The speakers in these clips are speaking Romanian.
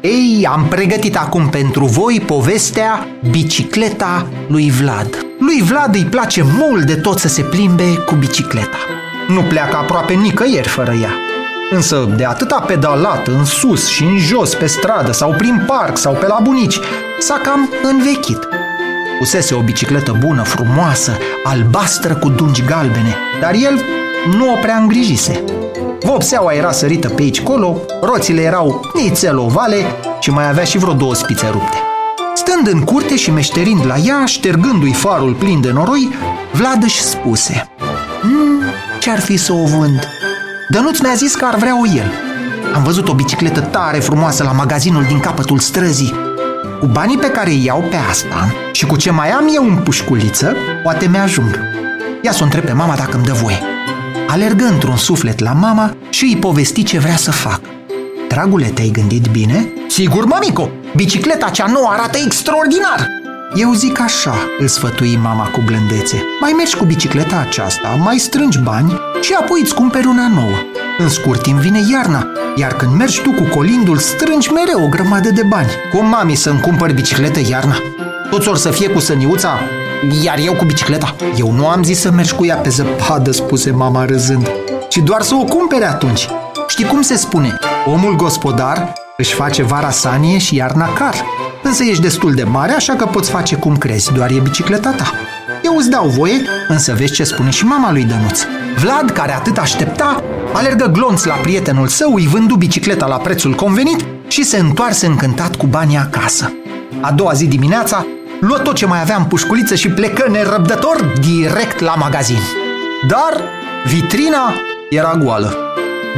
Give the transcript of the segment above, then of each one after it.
Ei, am pregătit acum pentru voi povestea Bicicleta lui Vlad. Lui Vlad îi place mult de tot să se plimbe cu bicicleta. Nu pleacă aproape nicăieri fără ea. Însă de atâta pedalat în sus și în jos pe stradă sau prin parc sau pe la bunici, s-a cam învechit. Usese o bicicletă bună, frumoasă, albastră cu dungi galbene, dar el nu o prea îngrijise. Vopseaua era sărită pe aici colo, roțile erau nițel ovale și mai avea și vreo două spițe rupte. Stând în curte și meșterind la ea, ștergându-i farul plin de noroi, Vlad își spuse mm, Ce-ar fi să o vând? Dănuț mi-a zis că ar vrea-o el. Am văzut o bicicletă tare frumoasă la magazinul din capătul străzii. Cu banii pe care îi iau pe asta și cu ce mai am eu în pușculiță, poate mi-ajung. Ia să o întreb pe mama dacă îmi dă voie. Alergă într-un suflet la mama și îi povesti ce vrea să fac. Dragule, te-ai gândit bine? Sigur, mamico! Bicicleta cea nouă arată extraordinar! Eu zic așa, îl sfătui mama cu blândețe. Mai mergi cu bicicleta aceasta, mai strângi bani și apoi îți cumperi una nouă. În scurt timp vine iarna, iar când mergi tu cu colindul, strângi mereu o grămadă de bani. Cum mami să-mi cumpăr bicicletă iarna? Toți or să fie cu săniuța, iar eu cu bicicleta. Eu nu am zis să mergi cu ea pe zăpadă, spuse mama râzând, ci doar să o cumpere atunci. Știi cum se spune? Omul gospodar își face vara sanie și iarna car. Însă ești destul de mare, așa că poți face cum crezi, doar e bicicleta ta. Eu îți dau voie, însă vezi ce spune și mama lui Dănuț. Vlad, care atât aștepta, alergă glonț la prietenul său, îi vându bicicleta la prețul convenit și se întoarse încântat cu banii acasă. A doua zi dimineața, luă tot ce mai avea în pușculiță și plecă nerăbdător direct la magazin. Dar vitrina era goală.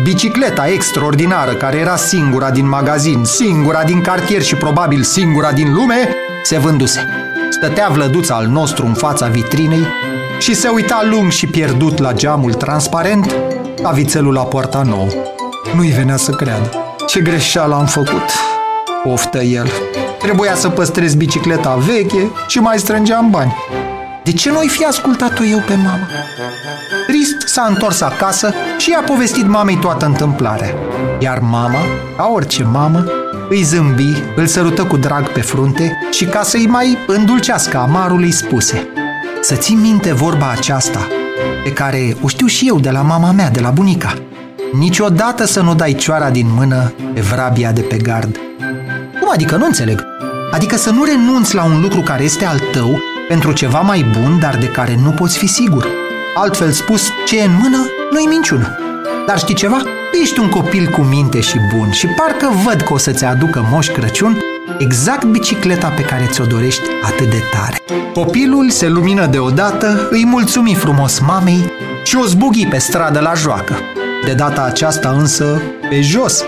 Bicicleta extraordinară, care era singura din magazin, singura din cartier și probabil singura din lume, se vânduse. Stătea vlăduța al nostru în fața vitrinei și se uita lung și pierdut la geamul transparent la vițelul la poarta nouă. Nu-i venea să creadă. Ce greșeală am făcut, oftă el. Trebuia să păstrez bicicleta veche și mai strângeam bani. De ce nu-i fi ascultat-o eu pe mama? Trist s-a întors acasă și i-a povestit mamei toată întâmplarea. Iar mama, ca orice mamă, îi zâmbi, îl sărută cu drag pe frunte și ca să-i mai îndulcească amarul îi spuse Să ții minte vorba aceasta, pe care o știu și eu de la mama mea, de la bunica. Niciodată să nu dai cioara din mână pe vrabia de pe gard. Cum adică? Nu înțeleg. Adică să nu renunți la un lucru care este al tău pentru ceva mai bun, dar de care nu poți fi sigur. Altfel spus, ce e în mână nu-i minciună. Dar știi ceva? Ești un copil cu minte și bun și parcă văd că o să-ți aducă Moș Crăciun exact bicicleta pe care ți-o dorești atât de tare. Copilul se lumină deodată, îi mulțumi frumos mamei și o zbughi pe stradă la joacă. De data aceasta însă pe jos,